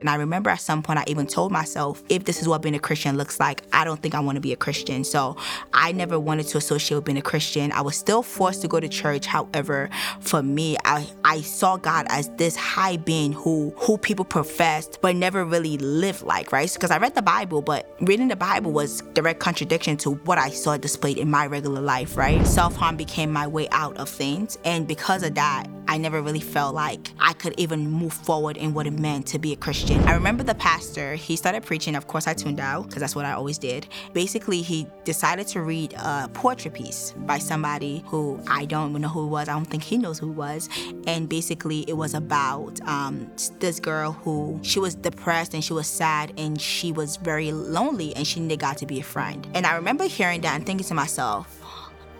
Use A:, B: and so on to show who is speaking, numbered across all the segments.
A: And I remember at some point I even told myself, if this is what being a Christian looks like, I don't think I want to be a Christian. So I never wanted to associate with being a Christian. I was still forced to go to church. However, for me, I, I saw God as this high being who who people professed but never really lived like, right? Because I read the Bible, but reading the Bible was direct contradiction to what I saw displayed in my regular life, right? Self-harm became my way out of things. And because of that, I never really felt like I could even move forward in what it meant to be a Christian. I remember the pastor, he started preaching. Of course, I tuned out because that's what I always did. Basically, he decided to read a poetry piece by somebody who I don't even know who it was. I don't think he knows who it was. And basically, it was about um, this girl who she was depressed and she was sad and she was very lonely and she needed God to be a friend. And I remember hearing that and thinking to myself,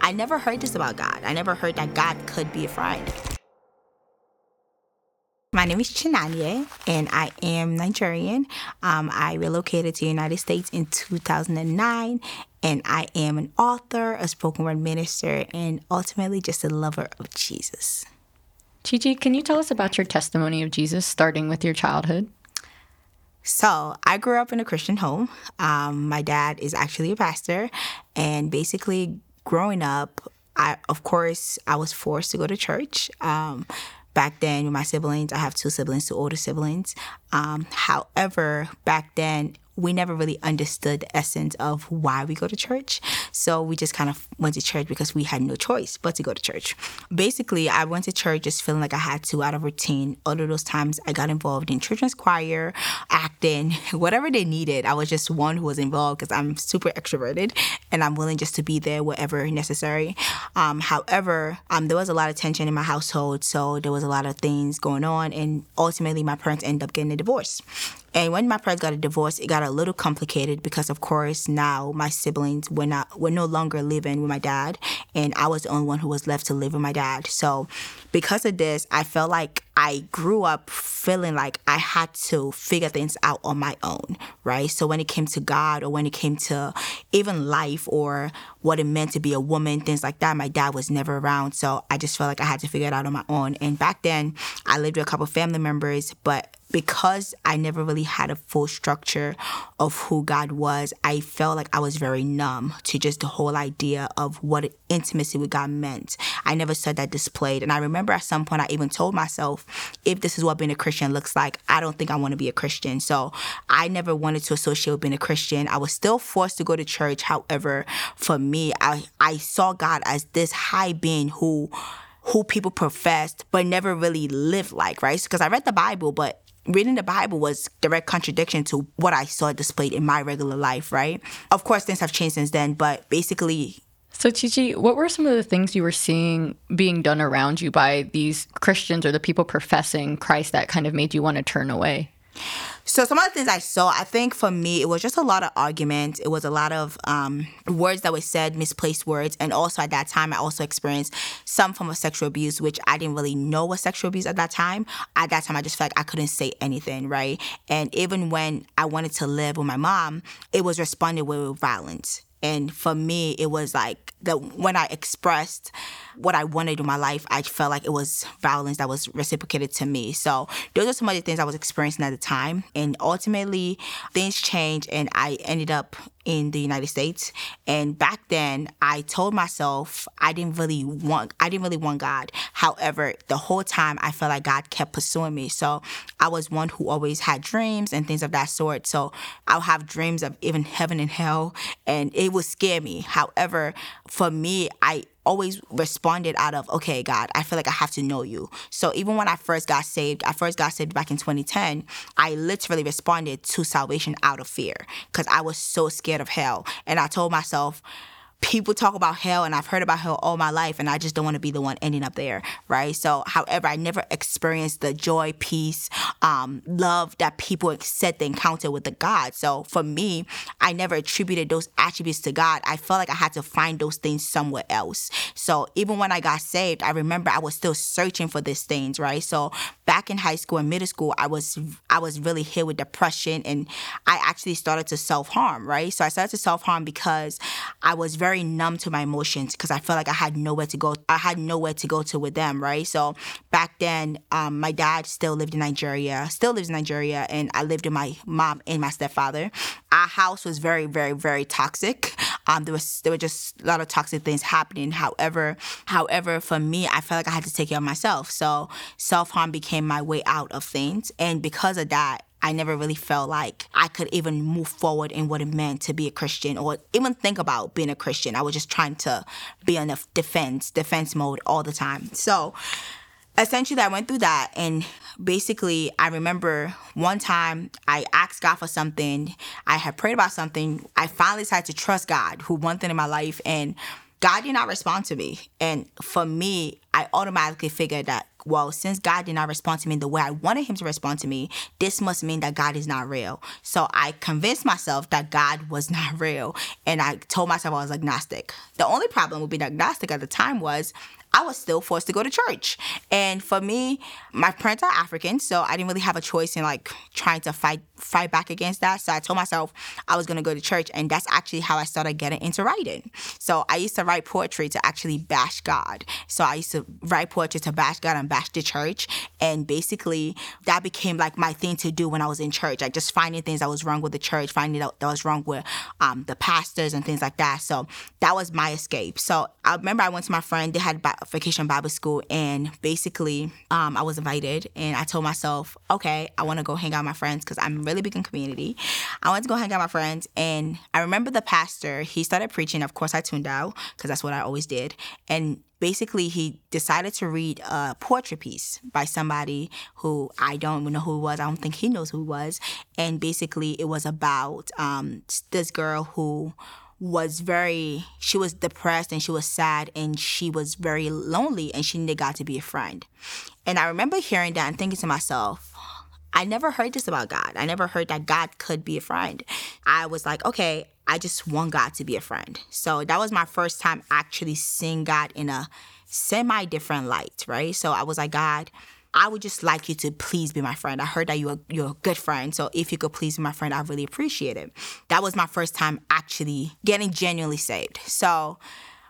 A: I never heard this about God. I never heard that God could be a friend. My name is Chinoye, and I am Nigerian. Um, I relocated to the United States in 2009, and I am an author, a spoken word minister, and ultimately just a lover of Jesus.
B: Chi can you tell us about your testimony of Jesus, starting with your childhood?
A: So, I grew up in a Christian home. Um, my dad is actually a pastor, and basically, growing up, I, of course, I was forced to go to church. Um, back then with my siblings. I have two siblings, two older siblings. Um, however, back then we never really understood the essence of why we go to church. So we just kind of went to church because we had no choice but to go to church. Basically, I went to church just feeling like I had to out of routine. All of those times I got involved in children's choir, acting, whatever they needed. I was just one who was involved because I'm super extroverted and I'm willing just to be there wherever necessary. Um, however, um, there was a lot of tension in my household, so there was a lot of things going on, and ultimately my parents ended up getting a divorce. And when my parents got a divorce, it got a little complicated because, of course, now my siblings were not were no longer living with my dad, and I was the only one who was left to live with my dad. So, because of this, I felt like I grew up feeling like I had to figure things out on my own, right? So when it came to God, or when it came to even life, or what it meant to be a woman, things like that, my dad was never around. So I just felt like I had to figure it out on my own. And back then, I lived with a couple family members, but because I never really had a full structure of who God was, I felt like I was very numb to just the whole idea of what intimacy with God meant. I never saw that displayed. And I remember at some point I even told myself, if this is what being a Christian looks like, I don't think I want to be a Christian. So I never wanted to associate with being a Christian. I was still forced to go to church. However, for me, I, I saw God as this high being who who people professed but never really lived like, right? Because I read the Bible, but reading the Bible was direct contradiction to what I saw displayed in my regular life, right? Of course, things have changed since then, but basically.
B: So, Chichi, what were some of the things you were seeing being done around you by these Christians or the people professing Christ that kind of made you want to turn away?
A: So some of the things I saw, I think for me, it was just a lot of argument. It was a lot of um, words that were said, misplaced words, and also at that time, I also experienced some form of sexual abuse, which I didn't really know was sexual abuse at that time. At that time, I just felt like I couldn't say anything, right? And even when I wanted to live with my mom, it was responded with violence. And for me, it was like that when I expressed what I wanted in my life, I felt like it was violence that was reciprocated to me. So those are some of the things I was experiencing at the time. And ultimately, things changed, and I ended up in the United States. And back then, I told myself I didn't really want I didn't really want God. However, the whole time I felt like God kept pursuing me. So I was one who always had dreams and things of that sort. So I'll have dreams of even heaven and hell, and it would scare me. However, for me, I always responded out of, okay, God, I feel like I have to know you. So even when I first got saved, I first got saved back in 2010, I literally responded to salvation out of fear because I was so scared of hell. And I told myself, people talk about hell and I've heard about hell all my life and I just don't want to be the one ending up there, right? So, however, I never experienced the joy, peace, um, love that people said they encounter with the God. So, for me, I never attributed those attributes to God. I felt like I had to find those things somewhere else. So, even when I got saved, I remember I was still searching for these things, right? So, back in high school and middle school, I was I was really hit with depression and I actually started to self-harm, right? So, I started to self-harm because I was very very numb to my emotions because I felt like I had nowhere to go. I had nowhere to go to with them, right? So back then, um, my dad still lived in Nigeria, still lives in Nigeria, and I lived with my mom and my stepfather. Our house was very, very, very toxic. Um, there was there were just a lot of toxic things happening. However, however, for me, I felt like I had to take care of myself. So self harm became my way out of things, and because of that, I never really felt like I could even move forward in what it meant to be a Christian or even think about being a Christian. I was just trying to be in a defense, defense mode all the time. So essentially I went through that and basically I remember one time I asked God for something. I had prayed about something. I finally decided to trust God who one thing in my life and God did not respond to me. And for me, I automatically figured that, well, since God did not respond to me the way I wanted him to respond to me, this must mean that God is not real. So I convinced myself that God was not real. And I told myself I was agnostic. The only problem with being agnostic at the time was I was still forced to go to church. And for me, my parents are African, so I didn't really have a choice in like trying to fight fight back against that. So I told myself I was gonna go to church, and that's actually how I started getting into writing. So I used to write poetry to actually bash God. So I used to write poetry to bash God and bash the church, and basically that became like my thing to do when I was in church. Like just finding things that was wrong with the church, finding out that was wrong with um, the pastors and things like that. So that was my escape. So I remember I went to my friend. They had vacation Bible school, and basically um, I was invited, and I told myself, okay, I want to go hang out with my friends because I'm really big in community. I went to go hang out with my friends, and I remember the pastor. He started preaching. Of course, I tuned out because that's what I always did, and basically he decided to read a portrait piece by somebody who I don't even know who it was. I don't think he knows who was. And basically it was about um, this girl who was very she was depressed and she was sad and she was very lonely and she needed God to be a friend. And I remember hearing that and thinking to myself, I never heard this about God. I never heard that God could be a friend. I was like, okay, I just want God to be a friend. So that was my first time actually seeing God in a semi different light, right? So I was like, God, I would just like you to please be my friend. I heard that you are you're a good friend. So if you could please be my friend, I really appreciate it. That was my first time actually getting genuinely saved. So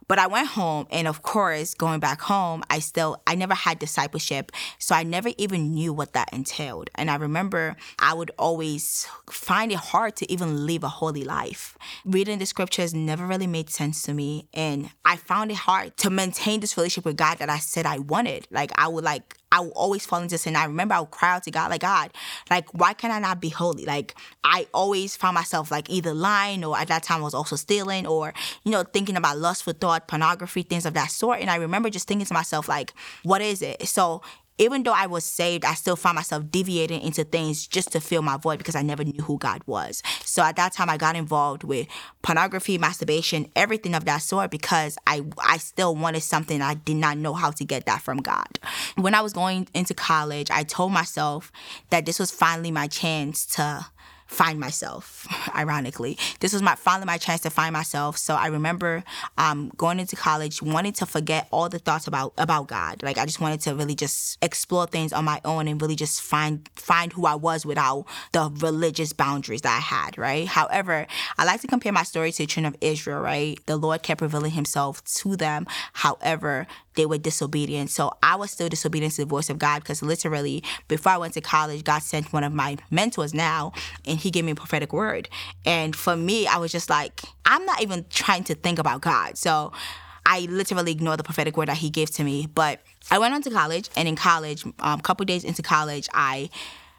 A: but I went home, and of course, going back home, I still, I never had discipleship. So I never even knew what that entailed. And I remember I would always find it hard to even live a holy life. Reading the scriptures never really made sense to me. And I found it hard to maintain this relationship with God that I said I wanted. Like, I would like, I would always fall into sin. I remember I would cry out to God, like, God, like, why can I not be holy? Like, I always found myself like either lying or at that time I was also stealing or, you know, thinking about lustful thought, pornography, things of that sort. And I remember just thinking to myself, like, what is it? So even though I was saved, I still found myself deviating into things just to fill my void because I never knew who God was. So at that time, I got involved with pornography, masturbation, everything of that sort because I I still wanted something. I did not know how to get that from God. When I was going into college, I told myself that this was finally my chance to find myself. Ironically, this was my finally my chance to find myself. So I remember um, going into college, wanting to forget all the thoughts about about God. Like I just wanted to really just explore things on my own and really just find find who I was without the religious boundaries that I had. Right. However, I like to compare my story to the children of Israel. Right. The Lord kept revealing Himself to them. However, they were disobedient. So I was still disobedient to the voice of God because literally before I went to college, God sent one of my mentors now and he gave me a prophetic word. And for me, I was just like, I'm not even trying to think about God. So I literally ignored the prophetic word that he gave to me. But I went on to college and in college, a um, couple days into college, I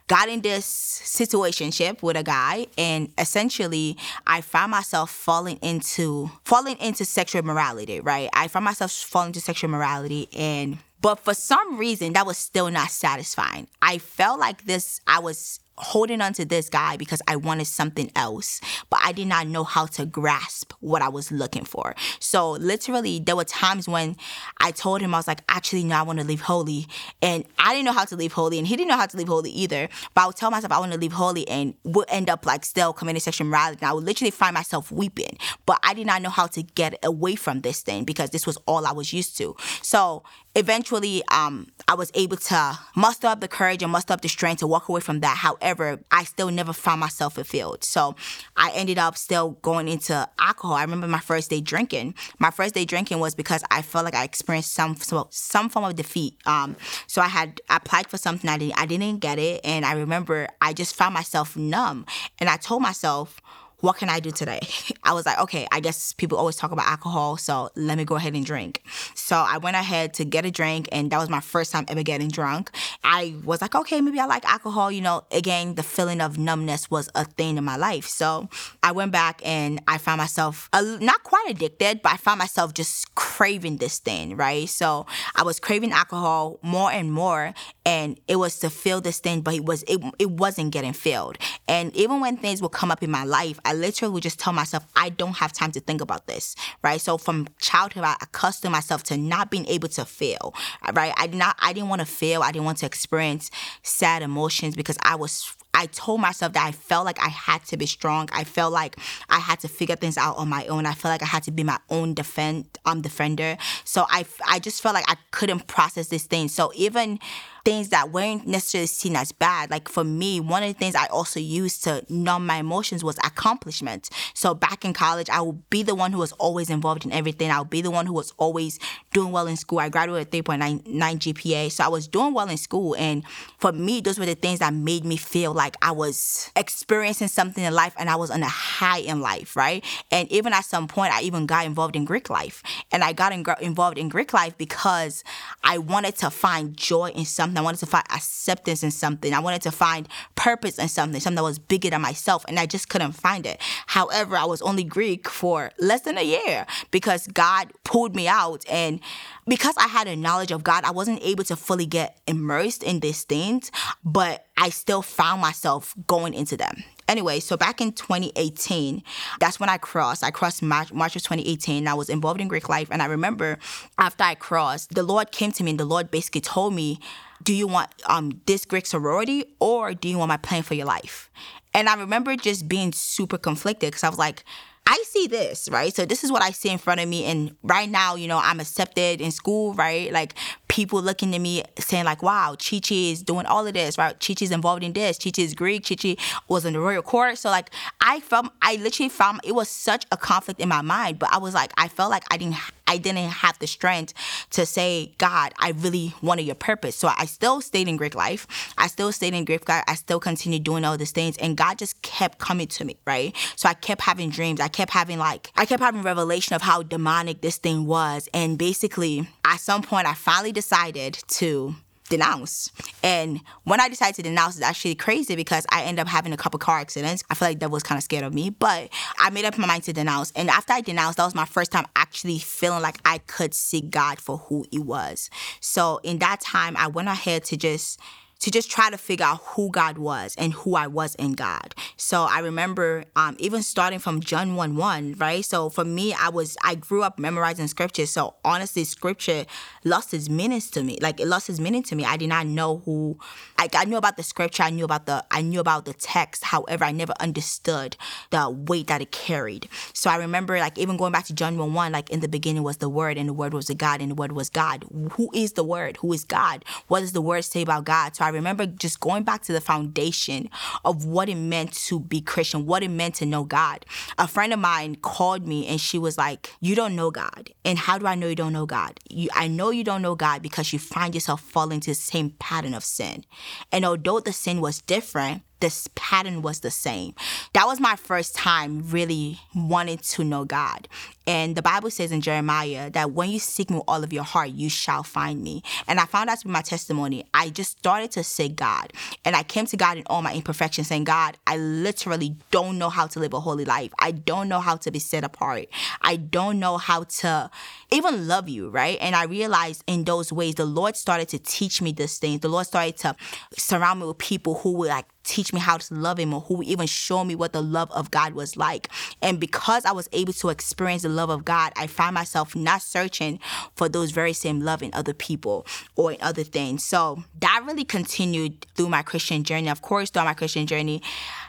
A: got in this situationship with a guy and essentially I found myself falling into falling into sexual morality, right? I found myself falling into sexual morality and but for some reason that was still not satisfying. I felt like this I was holding on to this guy because I wanted something else, but I did not know how to grasp what I was looking for. So literally, there were times when I told him I was like, actually, no, I want to leave holy, and I didn't know how to leave holy, and he didn't know how to leave holy either. But I would tell myself I want to leave holy, and would end up like still committing sexual morality. And I would literally find myself weeping, but I did not know how to get away from this thing because this was all I was used to. So eventually, um, I was able to muster up the courage and muster up the strength to walk away from that. However However, I still never found myself fulfilled. So I ended up still going into alcohol. I remember my first day drinking. My first day drinking was because I felt like I experienced some some form of defeat. Um, so I had applied for something I didn't I didn't get it, and I remember I just found myself numb, and I told myself what can I do today? I was like, okay, I guess people always talk about alcohol, so let me go ahead and drink. So I went ahead to get a drink, and that was my first time ever getting drunk. I was like, okay, maybe I like alcohol. You know, again, the feeling of numbness was a thing in my life. So I went back and I found myself not quite addicted, but I found myself just craving this thing, right? So I was craving alcohol more and more, and it was to fill this thing, but it was it, it wasn't getting filled. And even when things would come up in my life, I literally just tell myself, I don't have time to think about this, right? So from childhood, I accustomed myself to not being able to fail, right? I did not, I didn't want to fail. I didn't want to experience sad emotions because I was I told myself that I felt like I had to be strong. I felt like I had to figure things out on my own. I felt like I had to be my own defend um defender. So I I just felt like I couldn't process this thing. So even things that weren't necessarily seen as bad. Like for me, one of the things I also used to numb my emotions was accomplishment. So back in college, I would be the one who was always involved in everything. I would be the one who was always doing well in school. I graduated with 3.99 GPA. So I was doing well in school. And for me, those were the things that made me feel like I was experiencing something in life and I was on a high in life, right? And even at some point, I even got involved in Greek life. And I got in, involved in Greek life because I wanted to find joy in something I wanted to find acceptance in something. I wanted to find purpose in something, something that was bigger than myself, and I just couldn't find it. However, I was only Greek for less than a year because God pulled me out and because I had a knowledge of God, I wasn't able to fully get immersed in these things, but I still found myself going into them. Anyway, so back in 2018, that's when I crossed. I crossed March, March of 2018. I was involved in Greek life. And I remember after I crossed, the Lord came to me and the Lord basically told me, do you want um, this Greek sorority or do you want my plan for your life? And I remember just being super conflicted because I was like, I see this, right? So this is what I see in front of me. And right now, you know, I'm accepted in school, right? Like people looking at me saying like, wow, Chi Chi is doing all of this, right? Chi Chi's involved in this. Chi Chi is Greek. Chi Chi was in the royal court. So like I felt, I literally found it was such a conflict in my mind, but I was like, I felt like I didn't I didn't have the strength to say, God, I really wanted your purpose. So I still stayed in Greek life. I still stayed in Greek life. I still continued doing all these things. And God just kept coming to me, right? So I kept having dreams. I kept having like, I kept having revelation of how demonic this thing was. And basically, at some point, I finally decided to denounce. And when I decided to denounce, it's actually crazy because I end up having a couple car accidents. I feel like that was kind of scared of me, but I made up my mind to denounce. And after I denounced, that was my first time actually feeling like I could see God for who He was. So in that time, I went ahead to just to just try to figure out who God was and who I was in God. So I remember um, even starting from John 1 1, right? So for me, I was, I grew up memorizing scripture. So honestly, scripture lost its meaning to me. Like it lost its meaning to me. I did not know who, like I knew about the scripture, I knew about the, I knew about the text. However, I never understood the weight that it carried. So I remember like even going back to John 1 1, like in the beginning was the word and the word was the God and the word was God. Who is the word? Who is God? What does the word say about God? So I remember just going back to the foundation of what it meant to be Christian, what it meant to know God. A friend of mine called me and she was like, You don't know God. And how do I know you don't know God? You, I know you don't know God because you find yourself falling into the same pattern of sin. And although the sin was different, this pattern was the same. That was my first time really wanting to know God. And the Bible says in Jeremiah that when you seek me with all of your heart, you shall find me. And I found that to be my testimony. I just started to seek God. And I came to God in all my imperfections, saying, God, I literally don't know how to live a holy life. I don't know how to be set apart. I don't know how to even love you, right? And I realized in those ways, the Lord started to teach me these things. The Lord started to surround me with people who were like teach me how to love him or who even show me what the love of God was like. And because I was able to experience the love of God, I find myself not searching for those very same love in other people or in other things. So that really continued through my Christian journey. Of course, through my Christian journey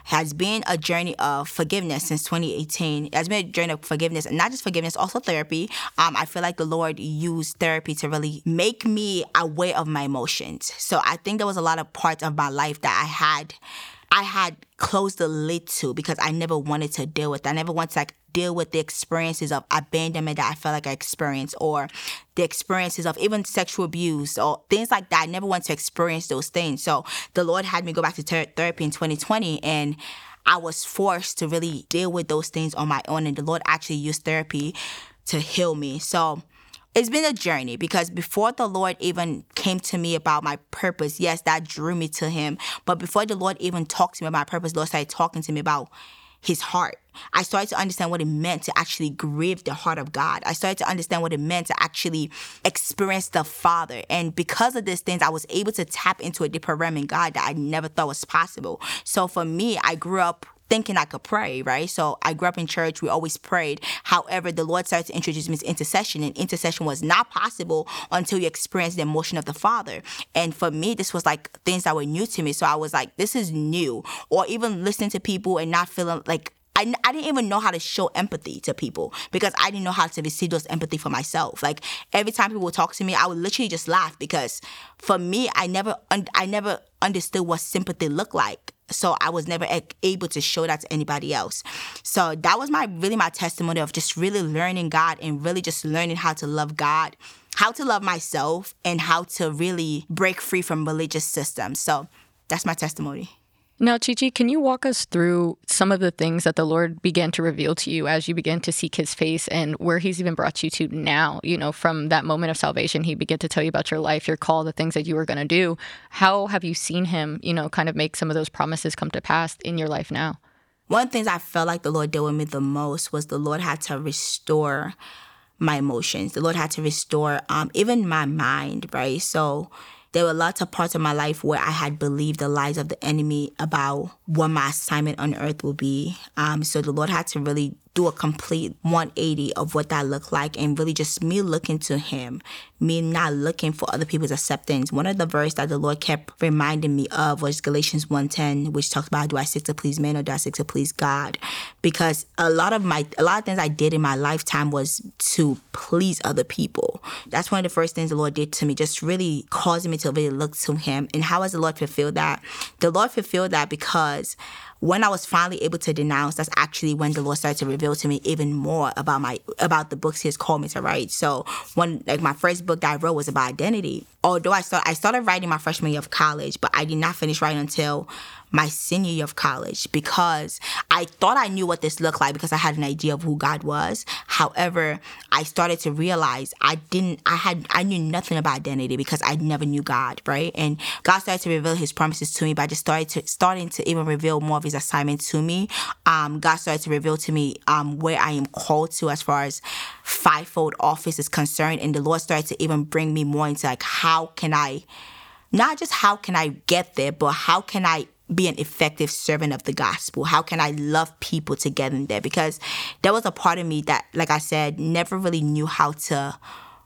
A: has been a journey of forgiveness since 2018. It has been a journey of forgiveness, and not just forgiveness, also therapy. Um, I feel like the Lord used therapy to really make me aware of my emotions. So I think there was a lot of parts of my life that I had I had closed the lid to because I never wanted to deal with. I never wanted to like deal with the experiences of abandonment that I felt like I experienced or the experiences of even sexual abuse or things like that. I never wanted to experience those things. So the Lord had me go back to ter- therapy in 2020 and I was forced to really deal with those things on my own. And the Lord actually used therapy to heal me. So it's been a journey because before the Lord even came to me about my purpose, yes, that drew me to Him. But before the Lord even talked to me about my purpose, Lord started talking to me about His heart. I started to understand what it meant to actually grieve the heart of God. I started to understand what it meant to actually experience the Father. And because of these things, I was able to tap into a deeper realm in God that I never thought was possible. So for me, I grew up thinking I could pray, right? So I grew up in church. We always prayed. However, the Lord started to introduce me to intercession, and intercession was not possible until you experience the emotion of the Father. And for me, this was like things that were new to me. So I was like, this is new. Or even listening to people and not feeling like I, I didn't even know how to show empathy to people because I didn't know how to receive those empathy for myself. Like every time people would talk to me, I would literally just laugh because for me, I never I never understood what sympathy looked like so I was never able to show that to anybody else. So that was my really my testimony of just really learning God and really just learning how to love God, how to love myself, and how to really break free from religious systems. So that's my testimony.
B: Now, Chichi, can you walk us through some of the things that the Lord began to reveal to you as you began to seek his face and where he's even brought you to now? You know, from that moment of salvation, he began to tell you about your life, your call, the things that you were going to do. How have you seen him, you know, kind of make some of those promises come to pass in your life now?
A: One of the things I felt like the Lord did with me the most was the Lord had to restore my emotions. The Lord had to restore um, even my mind, right? So, there were lots of parts of my life where I had believed the lies of the enemy about what my assignment on earth will be. Um, so the Lord had to really do a complete 180 of what that looked like and really just me looking to him me not looking for other people's acceptance. One of the verse that the lord kept reminding me of was galatians 1.10 which talks about do i seek to please men or do i seek to please god? Because a lot of my a lot of things i did in my lifetime was to please other people. That's one of the first things the lord did to me just really causing me to really look to him. And how has the lord fulfilled that? The lord fulfilled that because when I was finally able to denounce, that's actually when the Lord started to reveal to me even more about my about the books He has called me to write. So when like my first book that I wrote was about identity. Although I start I started writing my freshman year of college, but I did not finish writing until my senior year of college because I thought I knew what this looked like because I had an idea of who God was. However, I started to realize I didn't, I had, I knew nothing about identity because I never knew God, right? And God started to reveal his promises to me, but I just started to, starting to even reveal more of his assignment to me. Um, God started to reveal to me um, where I am called to as far as fivefold office is concerned. And the Lord started to even bring me more into like, how can I, not just how can I get there, but how can I be an effective servant of the gospel? How can I love people to get in there? Because there was a part of me that, like I said, never really knew how to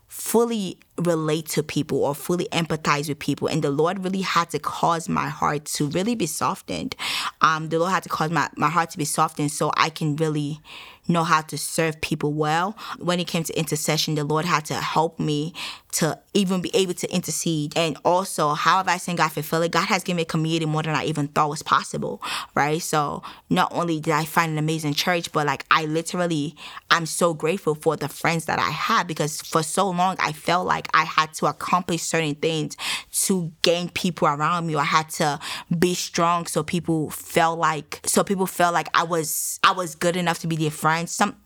A: fully relate to people or fully empathize with people. And the Lord really had to cause my heart to really be softened. Um, the Lord had to cause my, my heart to be softened so I can really know how to serve people well. When it came to intercession, the Lord had to help me to even be able to intercede. And also, how have I seen God fulfill it? God has given me a community more than I even thought was possible, right? So not only did I find an amazing church, but like I literally, I'm so grateful for the friends that I had because for so long I felt like I had to accomplish certain things to gain people around me. I had to be strong so people felt like, so people felt like I was, I was good enough to be their friend some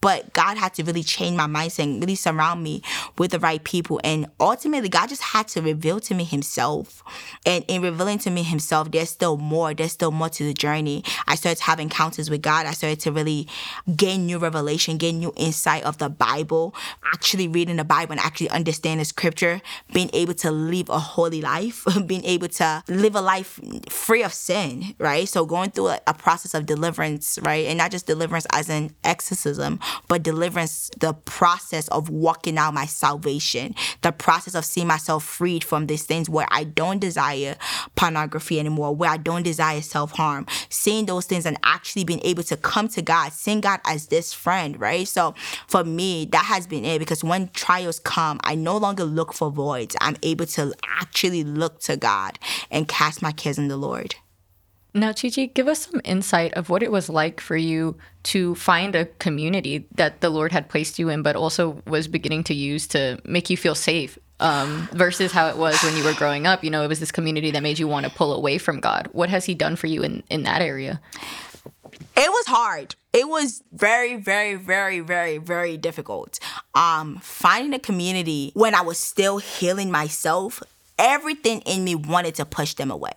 A: but God had to really change my mindset and really surround me with the right people. And ultimately God just had to reveal to me himself. And in revealing to me himself, there's still more. There's still more to the journey. I started to have encounters with God. I started to really gain new revelation, gain new insight of the Bible, actually reading the Bible and actually understanding scripture, being able to live a holy life, being able to live a life free of sin, right? So going through a, a process of deliverance, right? And not just deliverance as in exorcism, but deliverance, the process of walking out my salvation, the process of seeing myself freed from these things where I don't desire pornography anymore, where I don't desire self harm, seeing those things and actually being able to come to God, seeing God as this friend, right? So for me, that has been it because when trials come, I no longer look for voids. I'm able to actually look to God and cast my cares on the Lord.
B: Now, Chichi, give us some insight of what it was like for you to find a community that the Lord had placed you in, but also was beginning to use to make you feel safe um, versus how it was when you were growing up. You know, it was this community that made you want to pull away from God. What has He done for you in, in that area?
A: It was hard. It was very, very, very, very, very difficult. Um, finding a community when I was still healing myself, everything in me wanted to push them away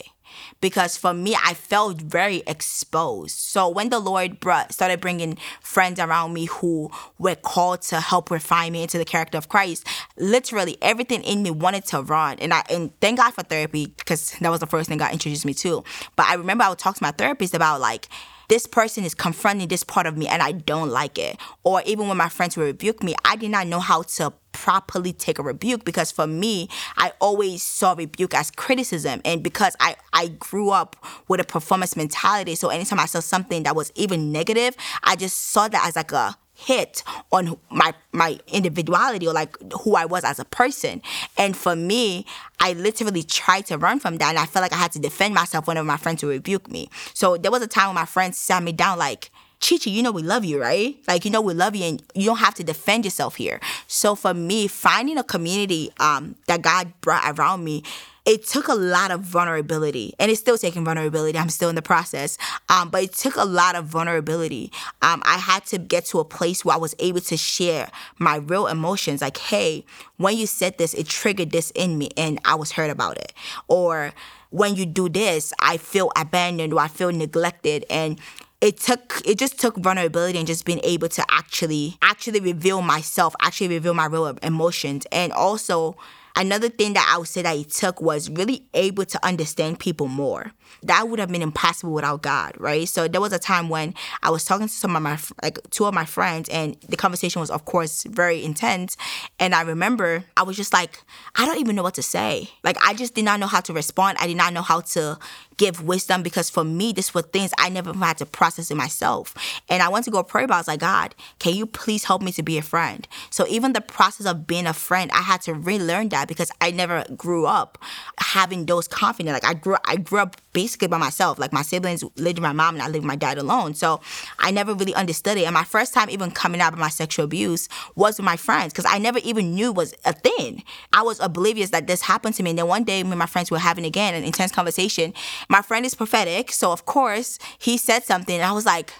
A: because for me i felt very exposed so when the lord brought started bringing friends around me who were called to help refine me into the character of christ literally everything in me wanted to run and i and thank god for therapy because that was the first thing god introduced me to but i remember i would talk to my therapist about like this person is confronting this part of me and I don't like it. Or even when my friends would rebuke me, I did not know how to properly take a rebuke because for me, I always saw rebuke as criticism. And because I, I grew up with a performance mentality, so anytime I saw something that was even negative, I just saw that as like a hit on my my individuality or like who I was as a person. And for me, I literally tried to run from that and I felt like I had to defend myself whenever my friends would rebuke me. So there was a time when my friends sat me down like Chichi, you know we love you, right? Like you know we love you, and you don't have to defend yourself here. So for me, finding a community um, that God brought around me it took a lot of vulnerability and it's still taking vulnerability i'm still in the process um, but it took a lot of vulnerability. Um, i had to get to a place where i was able to share my real emotions like hey when you said this it triggered this in me and i was hurt about it. Or when you do this i feel abandoned or i feel neglected and it took it just took vulnerability and just being able to actually actually reveal myself actually reveal my real emotions and also Another thing that I would say that he took was really able to understand people more. That would have been impossible without God, right? So there was a time when I was talking to some of my like two of my friends, and the conversation was, of course, very intense. And I remember I was just like, I don't even know what to say. Like I just did not know how to respond. I did not know how to give wisdom because for me, this were things I never had to process in myself. And I went to go pray about. I was like, God, can you please help me to be a friend? So even the process of being a friend, I had to relearn that because I never grew up having those confidence. Like I grew, I grew up basically by myself. Like my siblings lived with my mom and I lived with my dad alone. So I never really understood it. And my first time even coming out of my sexual abuse was with my friends because I never even knew was a thing. I was oblivious that this happened to me. And then one day, me and my friends were having again an intense conversation. My friend is prophetic, so of course he said something, and I was like,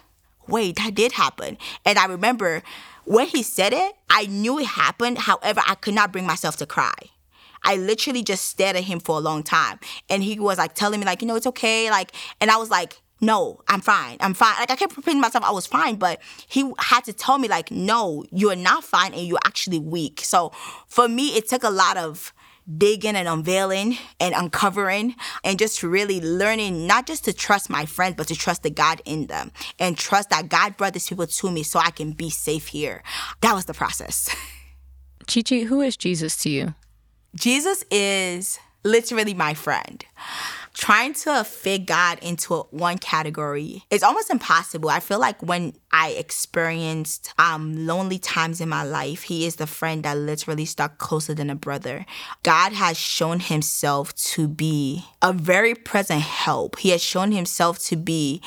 A: wait, that did happen. And I remember when he said it, I knew it happened. However, I could not bring myself to cry. I literally just stared at him for a long time. And he was like telling me, like, you know, it's okay. Like, and I was like, no, I'm fine. I'm fine. Like I kept repeating myself I was fine, but he had to tell me like, no, you're not fine and you're actually weak. So for me, it took a lot of digging and unveiling and uncovering and just really learning not just to trust my friends, but to trust the God in them and trust that God brought these people to me so I can be safe here. That was the process.
B: Chichi, who is Jesus to you?
A: Jesus is literally my friend trying to fit God into one category is almost impossible. I feel like when I experienced um, lonely times in my life, He is the friend that literally stuck closer than a brother. God has shown Himself to be a very present help. He has shown Himself to be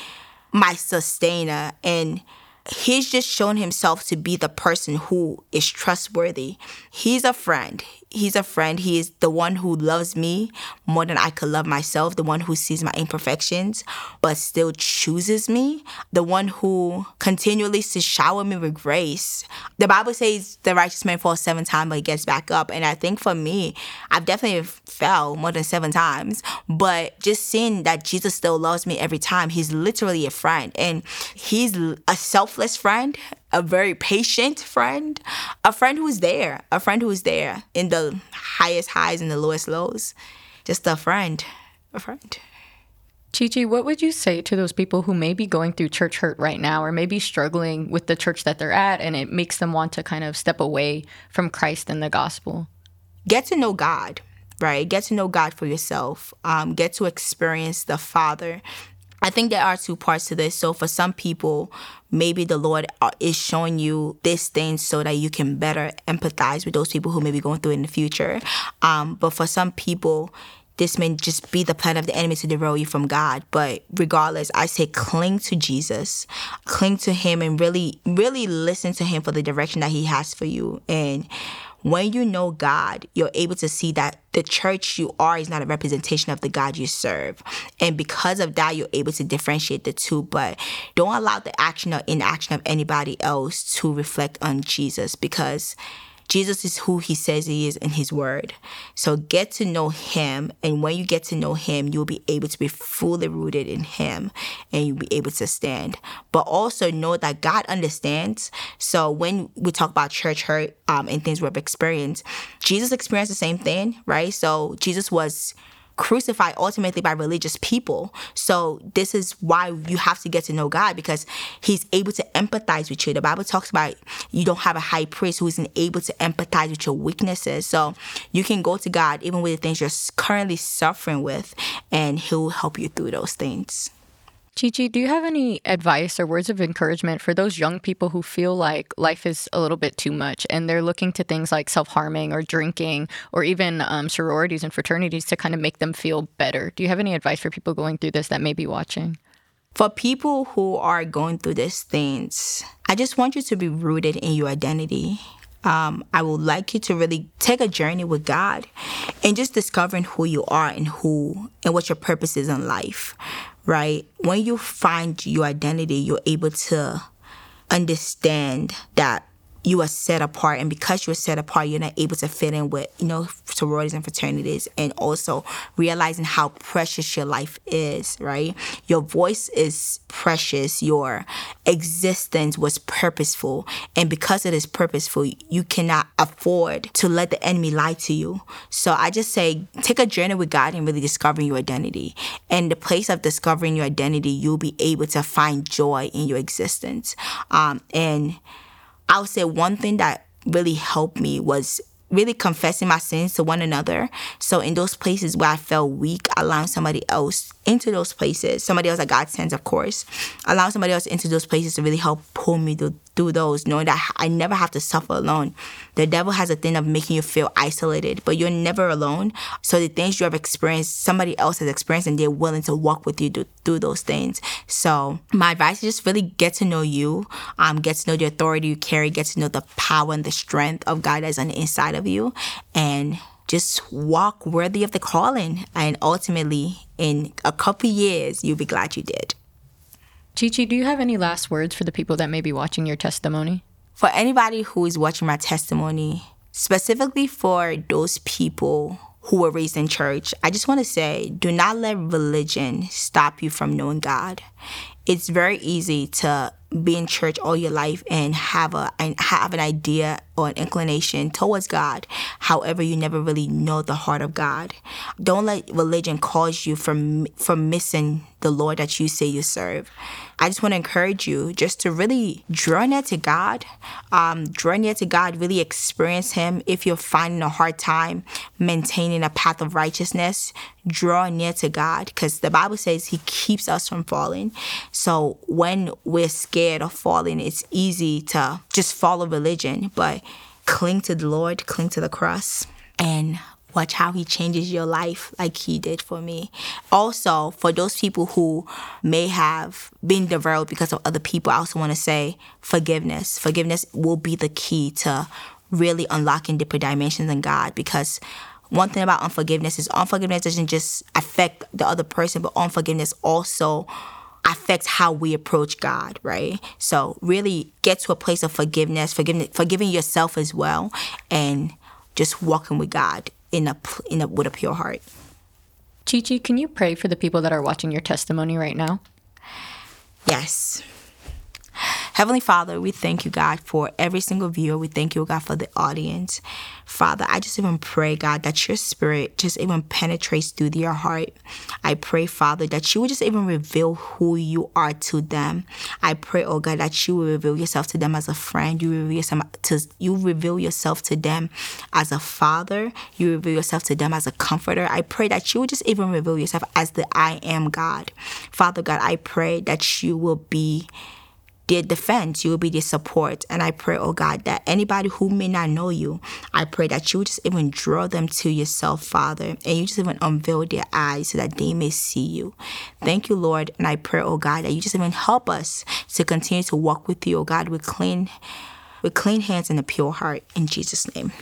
A: my sustainer and he's just shown himself to be the person who is trustworthy. He's a friend he's a friend. He is the one who loves me more than I could love myself, the one who sees my imperfections but still chooses me, the one who continually to shower me with grace. The Bible says the righteous man falls seven times but he gets back up. And I think for me, I've definitely fell more than seven times, but just seeing that Jesus still loves me every time, he's literally a friend. And he's a selfless friend a very patient friend, a friend who's there, a friend who's there in the highest highs and the lowest lows. Just a friend, a friend.
B: Chichi, what would you say to those people who may be going through church hurt right now or maybe struggling with the church that they're at and it makes them want to kind of step away from Christ and the gospel?
A: Get to know God, right? Get to know God for yourself. Um, get to experience the Father I think there are two parts to this. So for some people, maybe the Lord uh, is showing you this thing so that you can better empathize with those people who may be going through it in the future. Um, but for some people, this may just be the plan of the enemy to derail you from God. But regardless, I say cling to Jesus, cling to Him, and really, really listen to Him for the direction that He has for you. And when you know God, you're able to see that the church you are is not a representation of the God you serve. And because of that, you're able to differentiate the two. But don't allow the action or inaction of anybody else to reflect on Jesus because Jesus is who he says he is in his word. So get to know him. And when you get to know him, you'll be able to be fully rooted in him and you'll be able to stand. But also know that God understands. So when we talk about church hurt um, and things we've experienced, Jesus experienced the same thing, right? So Jesus was crucified ultimately by religious people. So this is why you have to get to know God because he's able to empathize with you. The Bible talks about you don't have a high priest who isn't able to empathize with your weaknesses. So you can go to God even with the things you're currently suffering with and he'll help you through those things.
B: Chi-Chi, do you have any advice or words of encouragement for those young people who feel like life is a little bit too much and they're looking to things like self harming or drinking or even um, sororities and fraternities to kind of make them feel better? Do you have any advice for people going through this that may be watching?
A: For people who are going through these things, I just want you to be rooted in your identity. Um, I would like you to really take a journey with God and just discovering who you are and who and what your purpose is in life right? When you find your identity, you're able to understand that you are set apart and because you're set apart you're not able to fit in with you know sororities and fraternities and also realizing how precious your life is right? Your voice is precious. Your existence was purposeful and because it is purposeful you cannot afford to let the enemy lie to you. So i just say take a journey with god and really discovering your identity. And the place of discovering your identity you'll be able to find joy in your existence. Um, and I would say one thing that really helped me was really confessing my sins to one another. So in those places where I felt weak, allowing somebody else into those places, somebody else that God sends, of course, allow somebody else into those places to really help pull me through, through those, knowing that I never have to suffer alone. The devil has a thing of making you feel isolated, but you're never alone. So the things you have experienced, somebody else has experienced, and they're willing to walk with you through, through those things. So my advice is just really get to know you, um, get to know the authority you carry, get to know the power and the strength of God that's on the inside of you, and just walk worthy of the calling. And ultimately, in a couple years, you'll be glad you did.
B: Chi-Chi, do you have any last words for the people that may be watching your testimony?
A: For anybody who is watching my testimony, specifically for those people who were raised in church, I just want to say do not let religion stop you from knowing God. It's very easy to be in church all your life and have a and have an idea or an inclination towards God. However, you never really know the heart of God. Don't let religion cause you from from missing the Lord that you say you serve. I just want to encourage you just to really draw near to God, um, draw near to God, really experience Him. If you're finding a hard time maintaining a path of righteousness, draw near to God because the Bible says He keeps us from falling. So when we're scared of falling, it's easy to just follow religion, but cling to the Lord, cling to the cross, and watch how he changes your life like he did for me. Also, for those people who may have been derailed because of other people, I also want to say forgiveness. Forgiveness will be the key to really unlocking deeper dimensions in God because one thing about unforgiveness is unforgiveness doesn't just affect the other person, but unforgiveness also affects how we approach God, right? So really get to a place of forgiveness, forgiving forgiving yourself as well, and just walking with God in a, in a with a pure heart.
B: Chi-Chi, can you pray for the people that are watching your testimony right now?
A: Yes. Heavenly Father, we thank you, God, for every single viewer. We thank you, God, for the audience. Father, I just even pray, God, that your spirit just even penetrates through their heart. I pray, Father, that you would just even reveal who you are to them. I pray, oh God, that you will reveal yourself to them as a friend. You reveal yourself to you reveal yourself to them as a father. You reveal yourself to them as a comforter. I pray that you would just even reveal yourself as the I am God. Father God, I pray that you will be their defense. You will be their support. And I pray, oh God, that anybody who may not know you, I pray that you would just even draw them to yourself, Father, and you just even unveil their eyes so that they may see you. Thank you, Lord. And I pray, oh God, that you just even help us to continue to walk with you, oh God, with clean with clean hands and a pure heart. In Jesus' name.